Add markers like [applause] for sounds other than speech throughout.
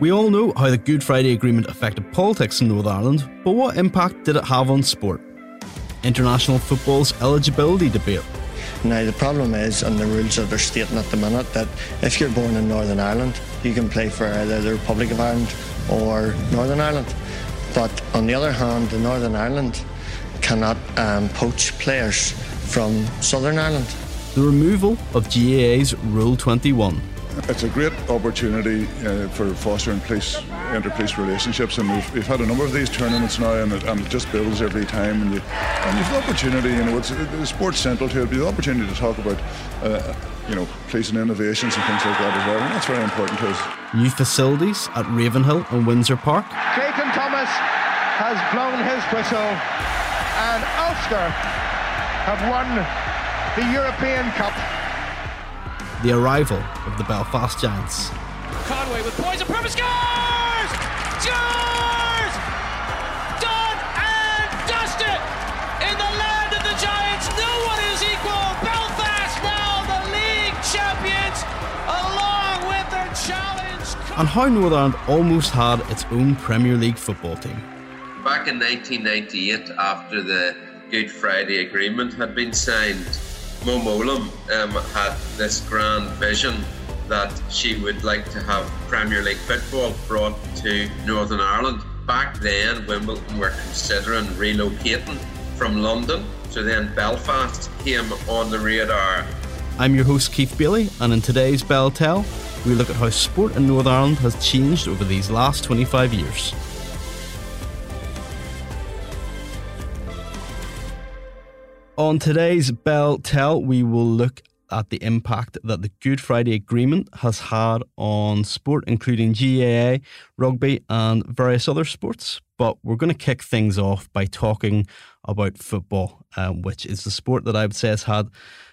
We all know how the Good Friday Agreement affected politics in Northern Ireland, but what impact did it have on sport? International football's eligibility debate. Now, the problem is, on the rules that they're stating at the minute, that if you're born in Northern Ireland, you can play for either the Republic of Ireland or Northern Ireland. But on the other hand, the Northern Ireland cannot um, poach players from Southern Ireland. The removal of GAA's Rule 21. It's a great opportunity uh, for fostering police inter-police relationships, and we've, we've had a number of these tournaments now, and it, and it just builds every time. And, you, and you've the opportunity, you know, it's, it's sports central to it, but the opportunity to talk about, uh, you know, policing innovations and things like that as well, and that's very important to us. New facilities at Ravenhill and Windsor Park. Clayton Thomas has blown his whistle, and Ulster have won the European Cup. The arrival of the Belfast Giants. Conway with poise and purpose scores! Scores! Done and dusted! In the land of the Giants, no one is equal. Belfast now the league champions, along with their challenge. And how Northern Ireland almost had its own Premier League football team. Back in 1998, after the Good Friday Agreement had been signed, Mo Mowlam um, had this grand vision that she would like to have Premier League football brought to Northern Ireland. Back then, Wimbledon were considering relocating from London, so then Belfast came on the radar. I'm your host, Keith Bailey, and in today's Beltel, we look at how sport in Northern Ireland has changed over these last 25 years. On today's Beltel, we will look at the impact that the Good Friday Agreement has had on sport, including GAA, rugby, and various other sports. But we're going to kick things off by talking about football, um, which is the sport that I would say has had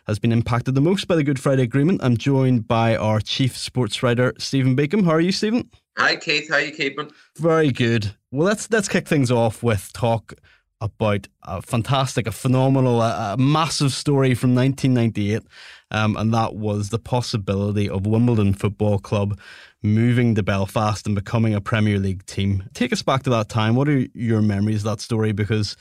has been impacted the most by the Good Friday Agreement. I'm joined by our chief sports writer, Steven Beacom. How are you, Steven? Hi, Keith. How are you keeping? Very good. Well, let's let's kick things off with talk about a fantastic, a phenomenal, a, a massive story from 1998, um, and that was the possibility of Wimbledon Football Club moving to Belfast and becoming a Premier League team. Take us back to that time. What are your memories of that story? Because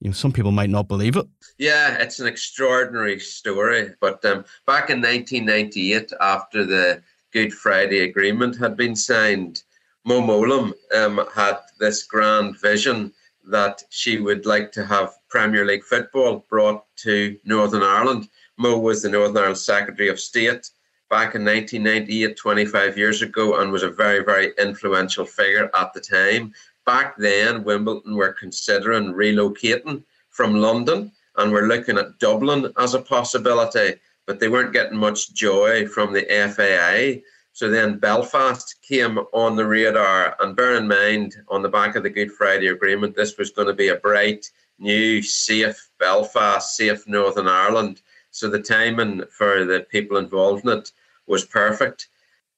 you know some people might not believe it. Yeah, it's an extraordinary story. But um, back in 1998, after the Good Friday Agreement had been signed, Mo Mowlam um, had this grand vision that she would like to have Premier League football brought to Northern Ireland. Mo was the Northern Ireland Secretary of State back in 1998, 25 years ago, and was a very, very influential figure at the time. Back then, Wimbledon were considering relocating from London and were looking at Dublin as a possibility, but they weren't getting much joy from the FAI. So then Belfast came on the radar, and bear in mind, on the back of the Good Friday Agreement, this was going to be a bright, new, safe Belfast, safe Northern Ireland. So the timing for the people involved in it was perfect.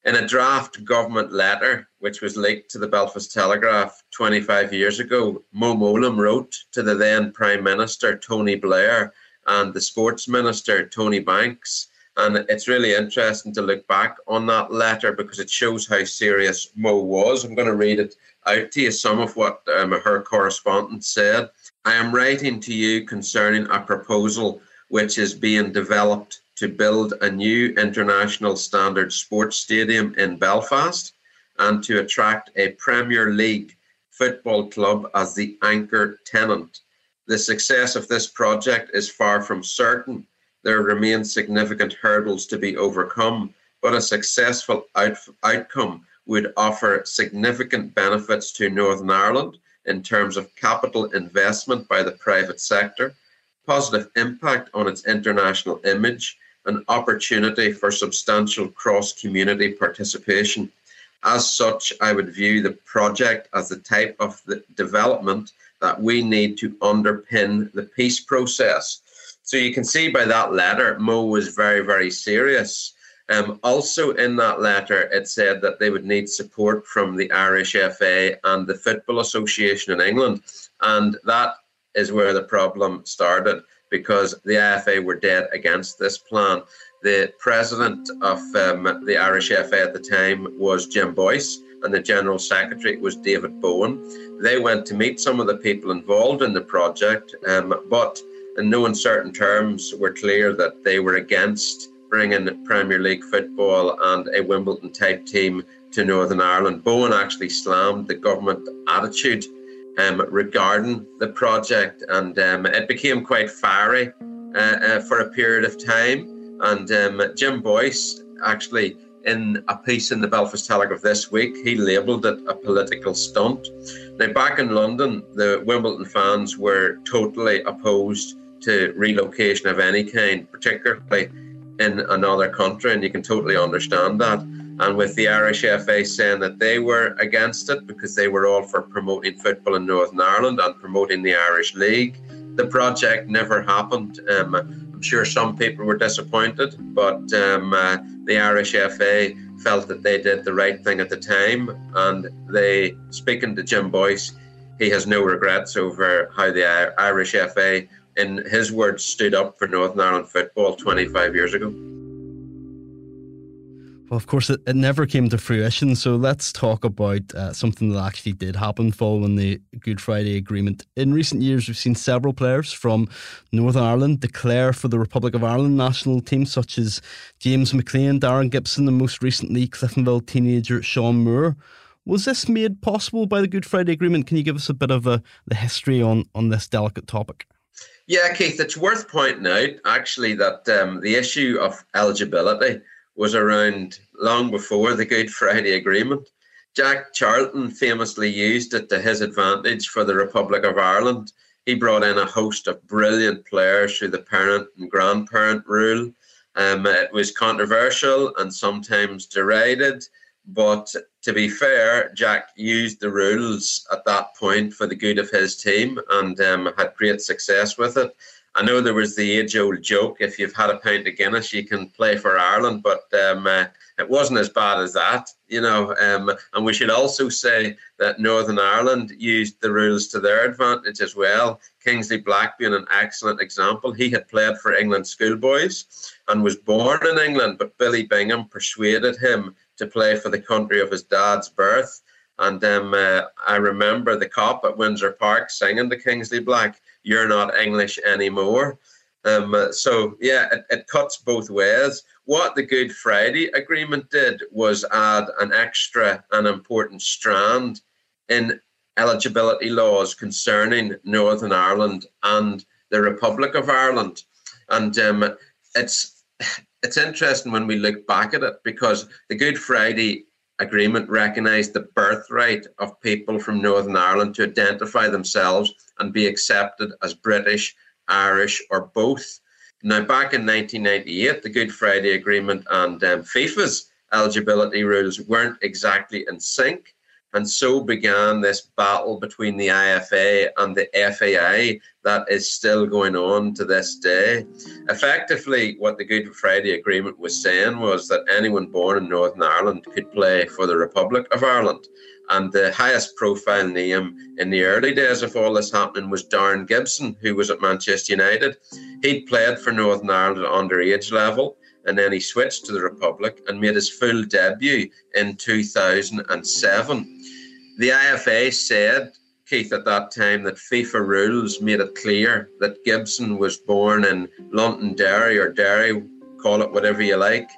In a draft government letter, which was leaked to the Belfast Telegraph 25 years ago, Mo Mowlam wrote to the then Prime Minister, Tony Blair, and the Sports Minister, Tony Banks and it's really interesting to look back on that letter because it shows how serious Mo was. I'm going to read it out to you, some of what um, her correspondent said. I am writing to you concerning a proposal which is being developed to build a new international standard sports stadium in Belfast and to attract a Premier League football club as the anchor tenant. The success of this project is far from certain. There remain significant hurdles to be overcome, but a successful out- outcome would offer significant benefits to Northern Ireland in terms of capital investment by the private sector, positive impact on its international image, an opportunity for substantial cross community participation. As such, I would view the project as the type of the development that we need to underpin the peace process. So you can see by that letter, Mo was very, very serious. Um, also, in that letter, it said that they would need support from the Irish FA and the Football Association in England. And that is where the problem started because the IFA were dead against this plan. The president of um, the Irish FA at the time was Jim Boyce, and the general secretary was David Bowen. They went to meet some of the people involved in the project, um, but in no uncertain terms were clear that they were against bringing Premier League football and a Wimbledon type team to Northern Ireland. Bowen actually slammed the government attitude um, regarding the project, and um, it became quite fiery uh, uh, for a period of time. And um, Jim Boyce actually, in a piece in the Belfast Telegraph this week, he labelled it a political stunt. Now, back in London, the Wimbledon fans were totally opposed to relocation of any kind, particularly in another country, and you can totally understand that. And with the Irish FA saying that they were against it because they were all for promoting football in Northern Ireland and promoting the Irish League, the project never happened. Um, I'm sure some people were disappointed, but um, uh, the Irish FA felt that they did the right thing at the time. And they, speaking to Jim Boyce, he has no regrets over how the Irish FA in his words, stood up for Northern Ireland football 25 years ago. Well, of course, it, it never came to fruition. So let's talk about uh, something that actually did happen following the Good Friday Agreement. In recent years, we've seen several players from Northern Ireland declare for the Republic of Ireland national team, such as James McClean, Darren Gibson, and most recently Cliftonville teenager Sean Moore. Was this made possible by the Good Friday Agreement? Can you give us a bit of a, the history on, on this delicate topic? Yeah, Keith, it's worth pointing out actually that um, the issue of eligibility was around long before the Good Friday Agreement. Jack Charlton famously used it to his advantage for the Republic of Ireland. He brought in a host of brilliant players through the parent and grandparent rule. Um, it was controversial and sometimes derided. But to be fair, Jack used the rules at that point for the good of his team and um, had great success with it. I know there was the age old joke if you've had a pint of Guinness, you can play for Ireland, but um, uh, it wasn't as bad as that, you know. Um, and we should also say that Northern Ireland used the rules to their advantage as well. Kingsley Black being an excellent example. He had played for England schoolboys and was born in England, but Billy Bingham persuaded him to play for the country of his dad's birth. And um, uh, I remember the Kop at Windsor Park singing to Kingsley Black, You're not English anymore. Um, so, yeah, it, it cuts both ways. What the Good Friday Agreement did was add an extra and important strand in eligibility laws concerning Northern Ireland and the Republic of Ireland. And um, it's it's interesting when we look back at it because the Good Friday Agreement recognised the birthright of people from Northern Ireland to identify themselves and be accepted as British, Irish, or both. Now, back in 1998, the Good Friday Agreement and um, FIFA's eligibility rules weren't exactly in sync. And so began this battle between the IFA and the FAI that is still going on to this day. Effectively, what the Good Friday Agreement was saying was that anyone born in Northern Ireland could play for the Republic of Ireland. And the highest profile name in the early days of all this happening was Darren Gibson, who was at Manchester United. He'd played for Northern Ireland at underage level and then he switched to the Republic and made his full debut in 2007. The IFA said, Keith, at that time that FIFA rules made it clear that Gibson was born in Londonderry or Derry, call it whatever you like,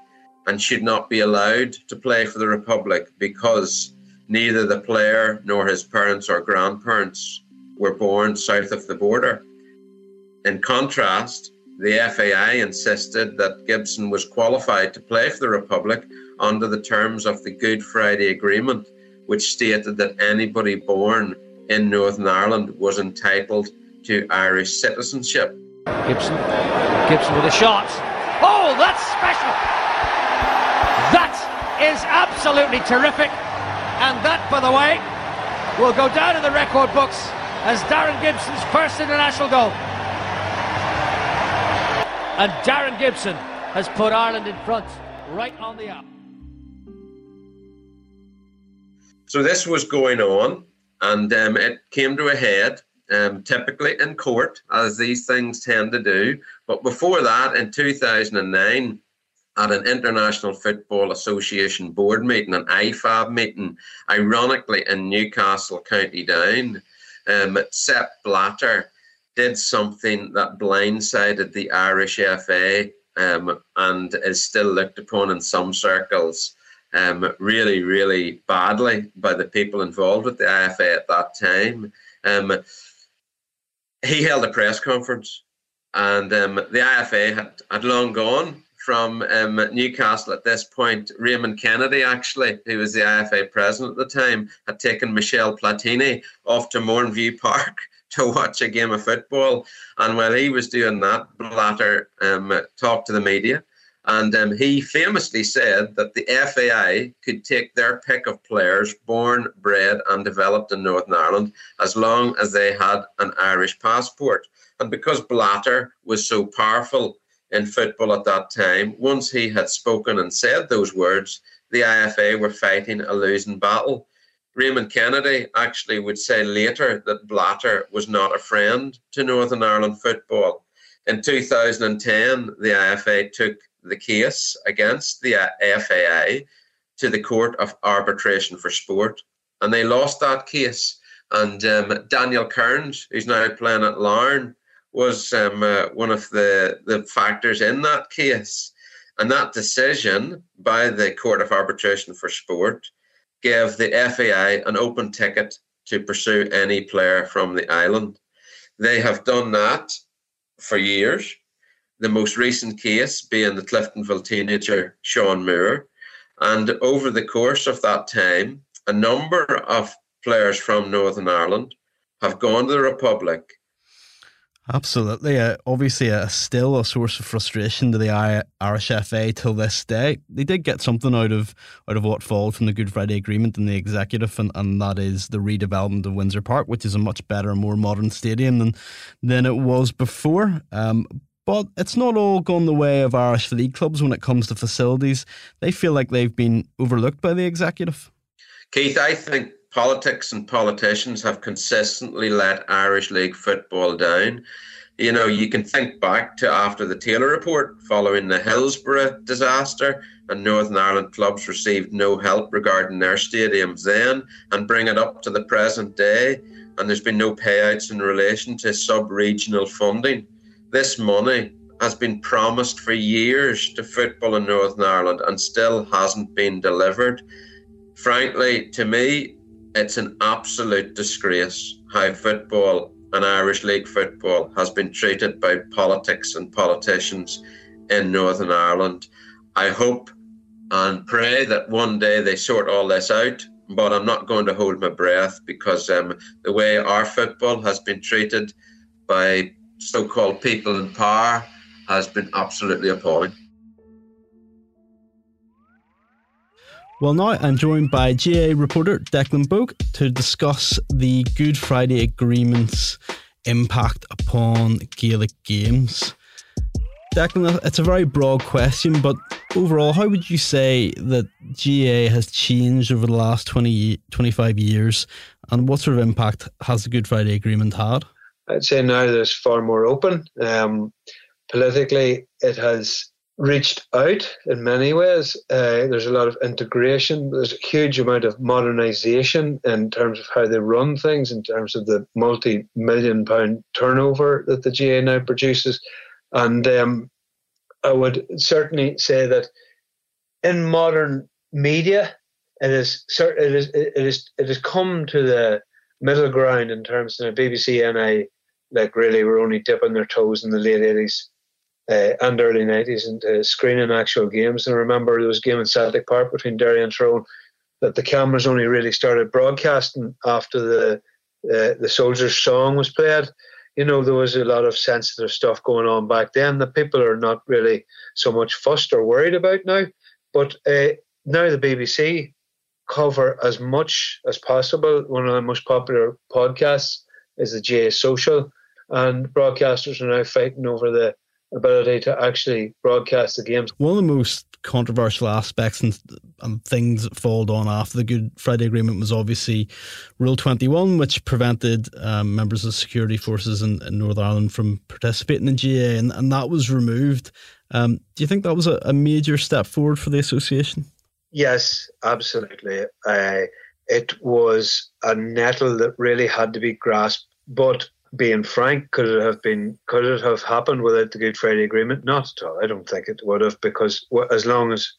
and should not be allowed to play for the Republic because neither the player nor his parents or grandparents were born south of the border. In contrast, the FAI insisted that Gibson was qualified to play for the Republic under the terms of the Good Friday Agreement, which stated that anybody born in Northern Ireland was entitled to Irish citizenship. Gibson, Gibson with a shot. Oh, that's special! That is absolutely terrific. And that, by the way, will go down in the record books as Darren Gibson's first international goal. And Darren Gibson has put Ireland in front right on the up. So this was going on, and um, it came to a head, um, typically in court, as these things tend to do. But before that, in 2009, at an International Football Association board meeting, an IFAB meeting, ironically in Newcastle, County Down, um, Sepp Blatter did something that blindsided the Irish FA um, and is still looked upon in some circles um, really, really badly by the people involved with the IFA at that time. Um, he held a press conference, and um, the IFA had, had long gone from um, Newcastle at this point. Raymond Kennedy, actually, who was the IFA president at the time, had taken Michel Platini off to Mourneview Park [laughs] to watch a game of football. And while he was doing that, Blatter um, talked to the media. And um, he famously said that the FAI could take their pick of players born, bred, and developed in Northern Ireland as long as they had an Irish passport. And because Blatter was so powerful in football at that time, once he had spoken and said those words, the IFA were fighting a losing battle. Raymond Kennedy actually would say later that Blatter was not a friend to Northern Ireland football. In 2010, the IFA took the case against the FAI to the Court of Arbitration for Sport, and they lost that case. And um, Daniel Kearns, who's now playing at Larne, was um, uh, one of the, the factors in that case. And that decision by the Court of Arbitration for Sport gave the FAI an open ticket to pursue any player from the island. They have done that for years. The most recent case being the Cliftonville teenager Sean Moore. And over the course of that time, a number of players from Northern Ireland have gone to the Republic Absolutely. Uh, obviously, uh, still a source of frustration to the Irish FA till this day. They did get something out of out of what followed from the Good Friday Agreement in the executive, and, and that is the redevelopment of Windsor Park, which is a much better and more modern stadium than than it was before. Um, but it's not all gone the way of Irish league clubs when it comes to facilities. They feel like they've been overlooked by the executive. Keith, I think politics and politicians have consistently let Irish League football down. You know, you can think back to after the Taylor report following the Hillsborough disaster, and Northern Ireland clubs received no help regarding their stadiums then, and bring it up to the present day, and there's been no payouts in relation to sub regional funding. This money has been promised for years to football in Northern Ireland and still hasn't been delivered. Frankly, to me, it's an absolute disgrace how football and Irish League football has been treated by politics and politicians in Northern Ireland. I hope and pray that one day they sort all this out, but I'm not going to hold my breath because um, the way our football has been treated by so called people in power has been absolutely appalling. Well, now I'm joined by GAA reporter Declan Bogue to discuss the Good Friday Agreement's impact upon Gaelic games. Declan, it's a very broad question, but overall, how would you say that GAA has changed over the last 20, 25 years, and what sort of impact has the Good Friday Agreement had? I'd say now it's far more open. Um, politically, it has reached out in many ways. Uh, there's a lot of integration. There's a huge amount of modernization in terms of how they run things, in terms of the multi-million pound turnover that the GAA now produces. And um, I would certainly say that in modern media, it is it is it is it has come to the middle ground in terms of the BBC and I like really were only dipping their toes in the late eighties uh, and early nineties into screening actual games. And I remember there was a game in Celtic Park between Derry and Tyrone that the cameras only really started broadcasting after the uh, the Soldiers song was played. You know, there was a lot of sensitive stuff going on back then that people are not really so much fussed or worried about now. But uh, now the BBC cover as much as possible. One of the most popular podcasts is the GAA Social, and broadcasters are now fighting over the ability to actually broadcast the games. One of the most controversial aspects and, and things that followed on after the Good Friday Agreement was obviously Rule 21, which prevented um, members of security forces in, in Northern Ireland from participating in GAA, and, and that was removed. Um, do you think that was a, a, major step forward for the association? Yes, absolutely. Uh, it was a nettle that really had to be grasped, but being frank, could it have been? Could it have happened without the Good Friday Agreement? Not at all. I don't think it would have, because as long as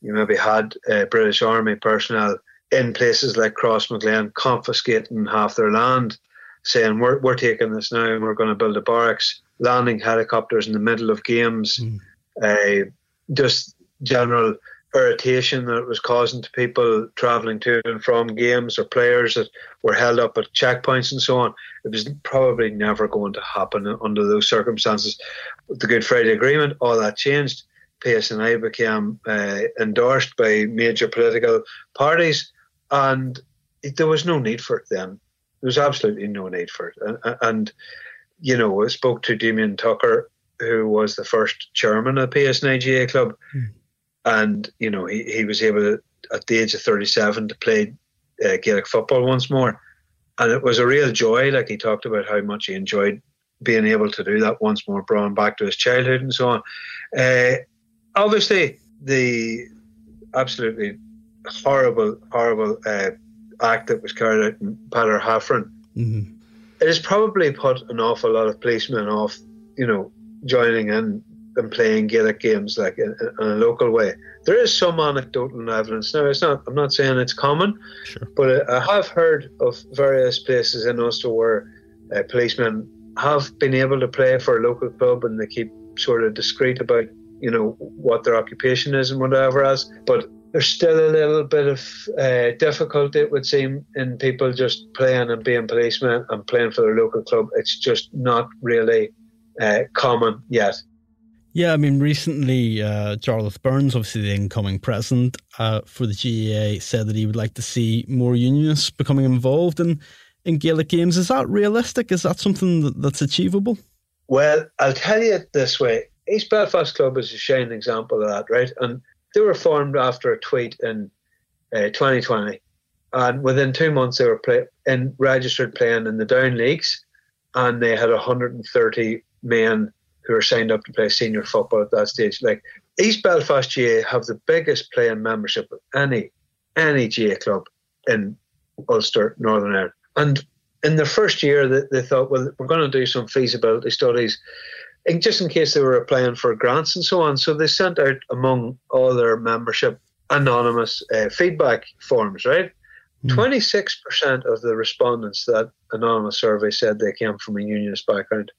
you maybe had uh, British Army personnel in places like Cross Crossmaglen confiscating half their land, saying we're we're taking this now and we're going to build a barracks, landing helicopters in the middle of games, mm. uh, just general irritation that it was causing to people travelling to and from games or players that were held up at checkpoints and so on. It was probably never going to happen under those circumstances. With the Good Friday Agreement, all that changed. PSNI became uh, endorsed by major political parties, and there was no need for it then. There was absolutely no need for it. And, and you know, I spoke to Damien Tucker, who was the first chairman of the PSNI GAA club. Mm and you know he, he was able to, at the age of 37 to play uh, Gaelic football once more, and it was a real joy. Like he talked about how much he enjoyed being able to do that once more, brought back to his childhood and so on. Uh, obviously, the absolutely horrible, horrible uh, act that was carried out in Patterhaffryn. Mm-hmm. It has probably put an awful lot of policemen off, you know, joining in and playing Gaelic games like in, in, a local way. There is some anecdotal evidence. Now, it's not. I'm not saying it's common, sure. but I have heard of various places in Ulster where uh, policemen have been able to play for a local club and they keep sort of discreet about you know what their occupation is and whatever else. But there's still a little bit of uh, difficulty, it would seem, in people just playing and being policemen and playing for their local club. It's just not really uh, common yet. Yeah, I mean, recently, uh, Jarlath Burns, obviously the incoming president uh, for the GAA, said that he would like to see more unionists becoming involved in, in Gaelic games. Is that realistic? Is that something that, that's achievable? Well, I'll tell you it this way East Belfast Club is a shining example of that, right? And they were formed after a tweet in uh, 2020. And within two months, they were play- in registered playing in the down leagues, and they had 130 men who are signed up to play senior football at that stage. Like East Belfast GAA have the biggest playing membership of any any GAA club in Ulster, Northern Ireland. And in their first year, they, they thought, well, we're going to do some feasibility studies, and just in case they were applying for grants and so on. So they sent out among all their membership anonymous uh, feedback forms, right? Hmm. Twenty six percent of the respondents that anonymous survey said they came from a unionist background.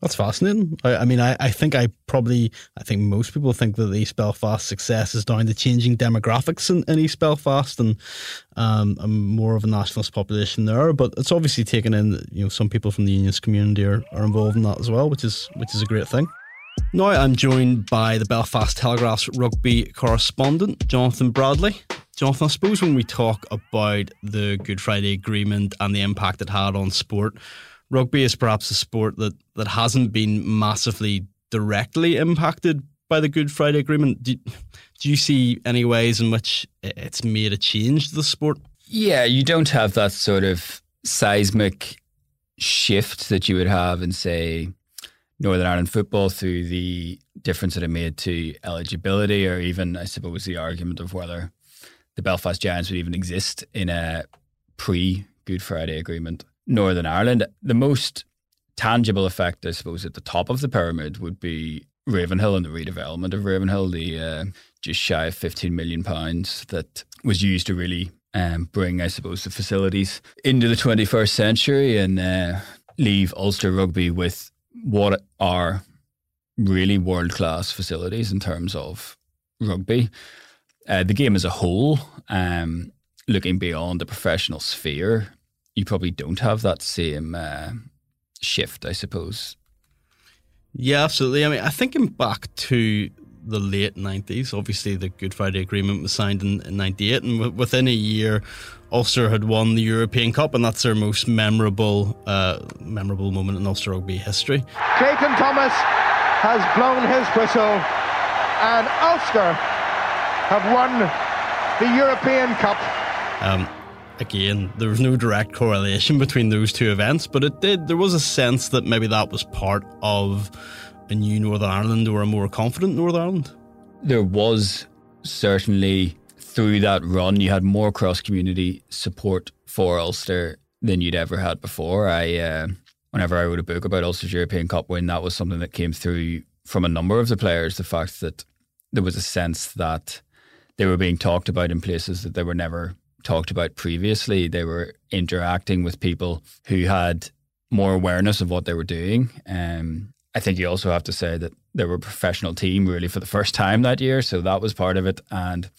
That's fascinating. I, I mean, I, I, think I probably, I think most people think that the East Belfast success is down to changing demographics in, in East Belfast and um, more of a nationalist population there. But it's obviously taken in, you know, some people from the unionist community are, are involved in that as well, which is which is a great thing. Now I'm joined by the Belfast Telegraph's rugby correspondent, Jonathan Bradley. Jonathan, I suppose when we talk about the Good Friday Agreement and the impact it had on sport, rugby is perhaps a sport that, that hasn't been massively directly impacted by the Good Friday Agreement. Do, do you see any ways in which it's made a change to the sport? Yeah, you don't have that sort of seismic shift that you would have in, say, Northern Ireland football through the difference that it made to eligibility, or even, I suppose, the argument of whether the Belfast Giants would even exist in a pre Good Friday agreement. Northern Ireland. The most tangible effect, I suppose, at the top of the pyramid would be Ravenhill and the redevelopment of Ravenhill, the uh, just shy of 15 million pounds that was used to really um, bring, I suppose, the facilities into the 21st century and uh, leave Ulster Rugby with what are really world class facilities in terms of rugby. Uh, the game as a whole, um, looking beyond the professional sphere, you probably don't have that same uh, shift, I suppose. Yeah, absolutely. I mean, I thinking back to the late 90s, obviously the Good Friday Agreement was signed in, in 98, and w- within a year, Ulster had won the European Cup, and that's their most memorable uh, memorable moment in Ulster rugby history. Clayton Thomas has blown his whistle, and Ulster have won the European Cup. Um, again, there was no direct correlation between those two events, but it did. There was a sense that maybe that was part of a new Northern Ireland or a more confident Northern Ireland. There was certainly through that run, you had more cross community support for Ulster than you'd ever had before. I, uh, whenever I wrote a book about Ulster's European Cup win, that was something that came through from a number of the players. The fact that there was a sense that they were being talked about in places that they were never talked about previously. They were interacting with people who had more awareness of what they were doing. Um, I think you also have to say that they were a professional team really for the first time that year. So that was part of it. And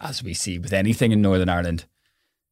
as we see with anything in Northern Ireland,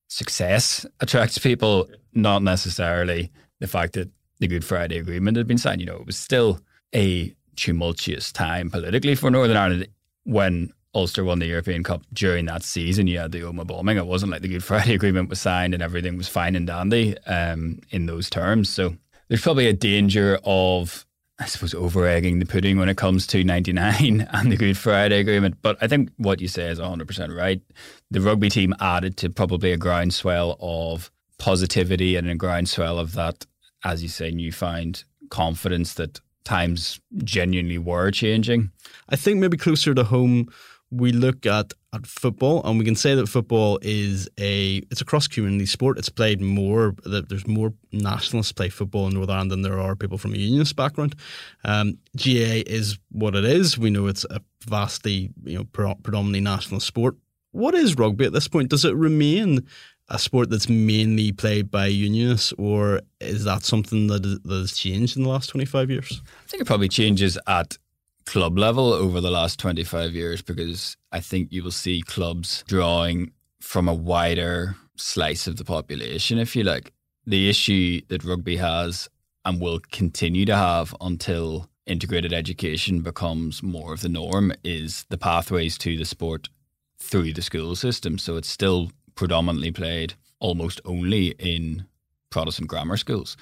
success attracts people, not necessarily the fact that the Good Friday Agreement had been signed. You know, it was still a tumultuous time politically for Northern Ireland when Ulster won the European Cup during that season. You had the Omagh bombing. It wasn't like the Good [laughs] Friday Agreement was signed and everything was fine and dandy um, in those terms. So there's probably a danger of, I suppose, over egging the pudding when it comes to 99 [laughs] and the Good Friday Agreement. But I think what you say is 100% right. The rugby team added to probably a groundswell of positivity and a groundswell of that, as you say, newfound confidence that times genuinely were changing. I think maybe closer to home we look at, at football and we can say that football is a it's a cross community sport. It's played more there's more nationalists play football in Northern Ireland than there are people from a unionist background. Um, GAA is what it is. We know it's a vastly you know predominantly national sport. What is rugby at this point? Does it remain a sport that's mainly played by unionists, or is that something that, that has changed in the last 25 years? I think it probably changes at club level over the last 25 years because I think you will see clubs drawing from a wider slice of the population, if you like. The issue that rugby has and will continue to have until integrated education becomes more of the norm is the pathways to the sport through the school system. So it's still predominantly played almost only in Protestant grammar schools.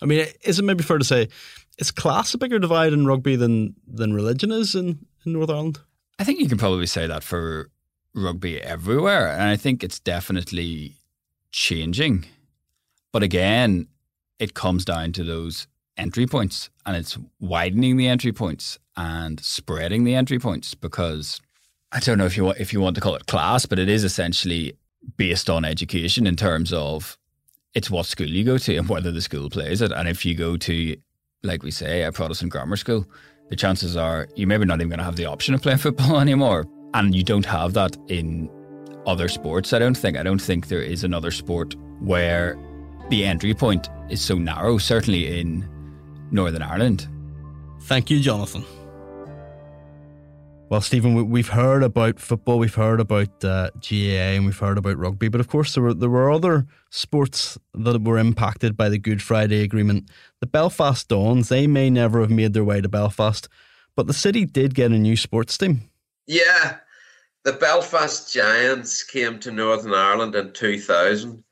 I mean, is it maybe fair to say is class a bigger divide in rugby than than religion is in, in Northern Ireland? I think you can probably say that for rugby everywhere, and I think it's definitely changing. But again, it comes down to those entry points, and it's widening the entry points and spreading the entry points because I don't know if you want if you want to call it class, but it is essentially based on education in terms of it's what school you go to and whether the school plays it. And if you go to like we say, a Protestant grammar school, the chances are you're maybe not even going to have the option of playing [laughs] football anymore. And you don't have that in other sports, I don't think. I don't think there is another sport where the entry point is so narrow, certainly in Northern Ireland. Thank you, Jonathan. Well, Steven, we've heard about football, we've heard about uh, GAA, and we've heard about rugby, but of course there were there were other sports that were impacted by the Good Friday Agreement. The Belfast Dons, they may never have made their way to Belfast, but the city did get a new sports team. Yeah, the Belfast Giants came to Northern Ireland in 2000.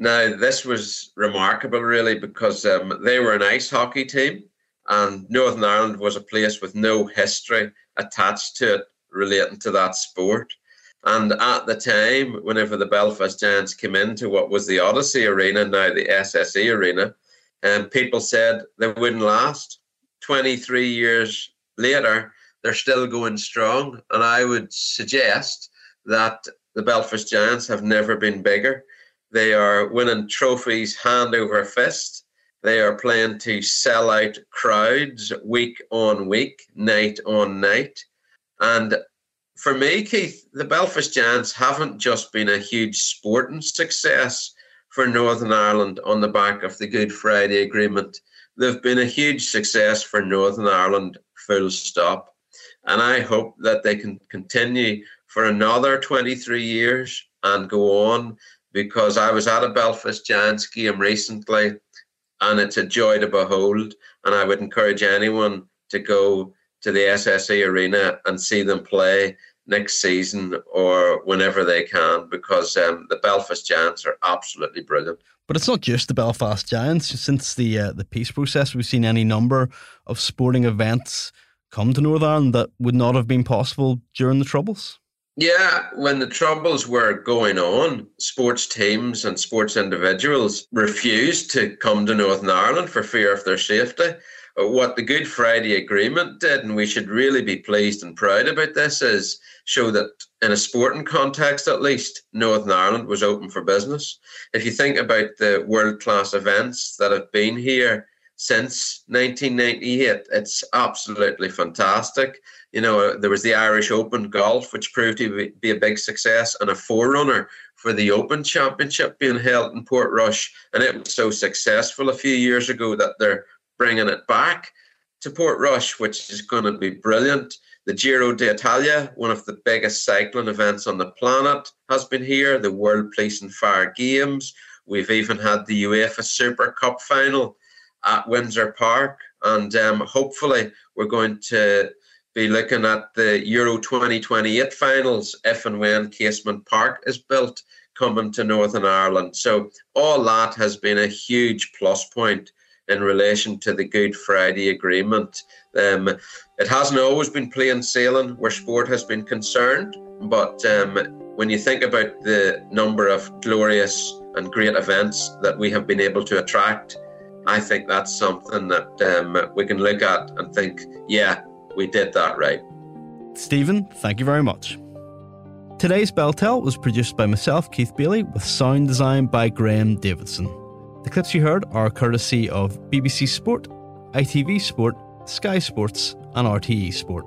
Now, this was remarkable, really, because um, they were an ice hockey team, and Northern Ireland was a place with no history attached to it relating to that sport. And at the time, whenever the Belfast Giants came into what was the Odyssey Arena, now the SSE Arena, and um, people said they wouldn't last. 23 years later, they're still going strong. And I would suggest that the Belfast Giants have never been bigger. They are winning trophies hand over fist. They are playing to sell out crowds week on week, night on night. And for me, Keith, the Belfast Giants haven't just been a huge sporting success for Northern Ireland on the back of the Good Friday Agreement. They've been a huge success for Northern Ireland, full stop. And I hope that they can continue for another 23 years and go on because I was at a Belfast Giants game recently and it's a joy to behold. And I would encourage anyone to go to the SSE Arena and see them play next season or whenever they can because um, the Belfast Giants are absolutely brilliant. But it's not just the Belfast Giants. Since the uh, the peace process, we've seen any number of sporting events come to Northern that would not have been possible during the Troubles. Yeah, when the troubles were going on, sports teams and sports individuals refused to come to Northern Ireland for fear of their safety. Uh, what the Good Friday Agreement did, and we should really be pleased and proud about this, is show that in a sporting context at least, Northern Ireland was open for business. If you think about the world class events that have been here since 1998, it's absolutely fantastic you know, uh, there was the Irish Open golf, which proved to be a big success, and a forerunner for the Open Championship being held in Portrush. And it was so successful a few years ago that they're bringing it back to Portrush, which is going to be brilliant. The Giro d'Italia, one of the biggest cycling events on the planet, has been here. The World Police and Fire Games. We've even had the UEFA Super Cup final at Windsor Park. And um, hopefully, we're going to be looking at the Euro 2028 finals if and when Casement Park is built coming to Northern Ireland. So all that has been a huge plus point in relation to the Good Friday Agreement. Um, it hasn't always been plain sailing where sport has been concerned, but um, when you think about the number of glorious and great events that we have been able to attract, I think that's something that um, we can look at and think, yeah, we did that right. Steven, thank you very much. Today's Beltel was produced by myself, Keith Bailey, with sound design by Graham Davidson. The clips you heard are courtesy of BBC Sport, ITV Sport, Sky Sports, and RTE Sport.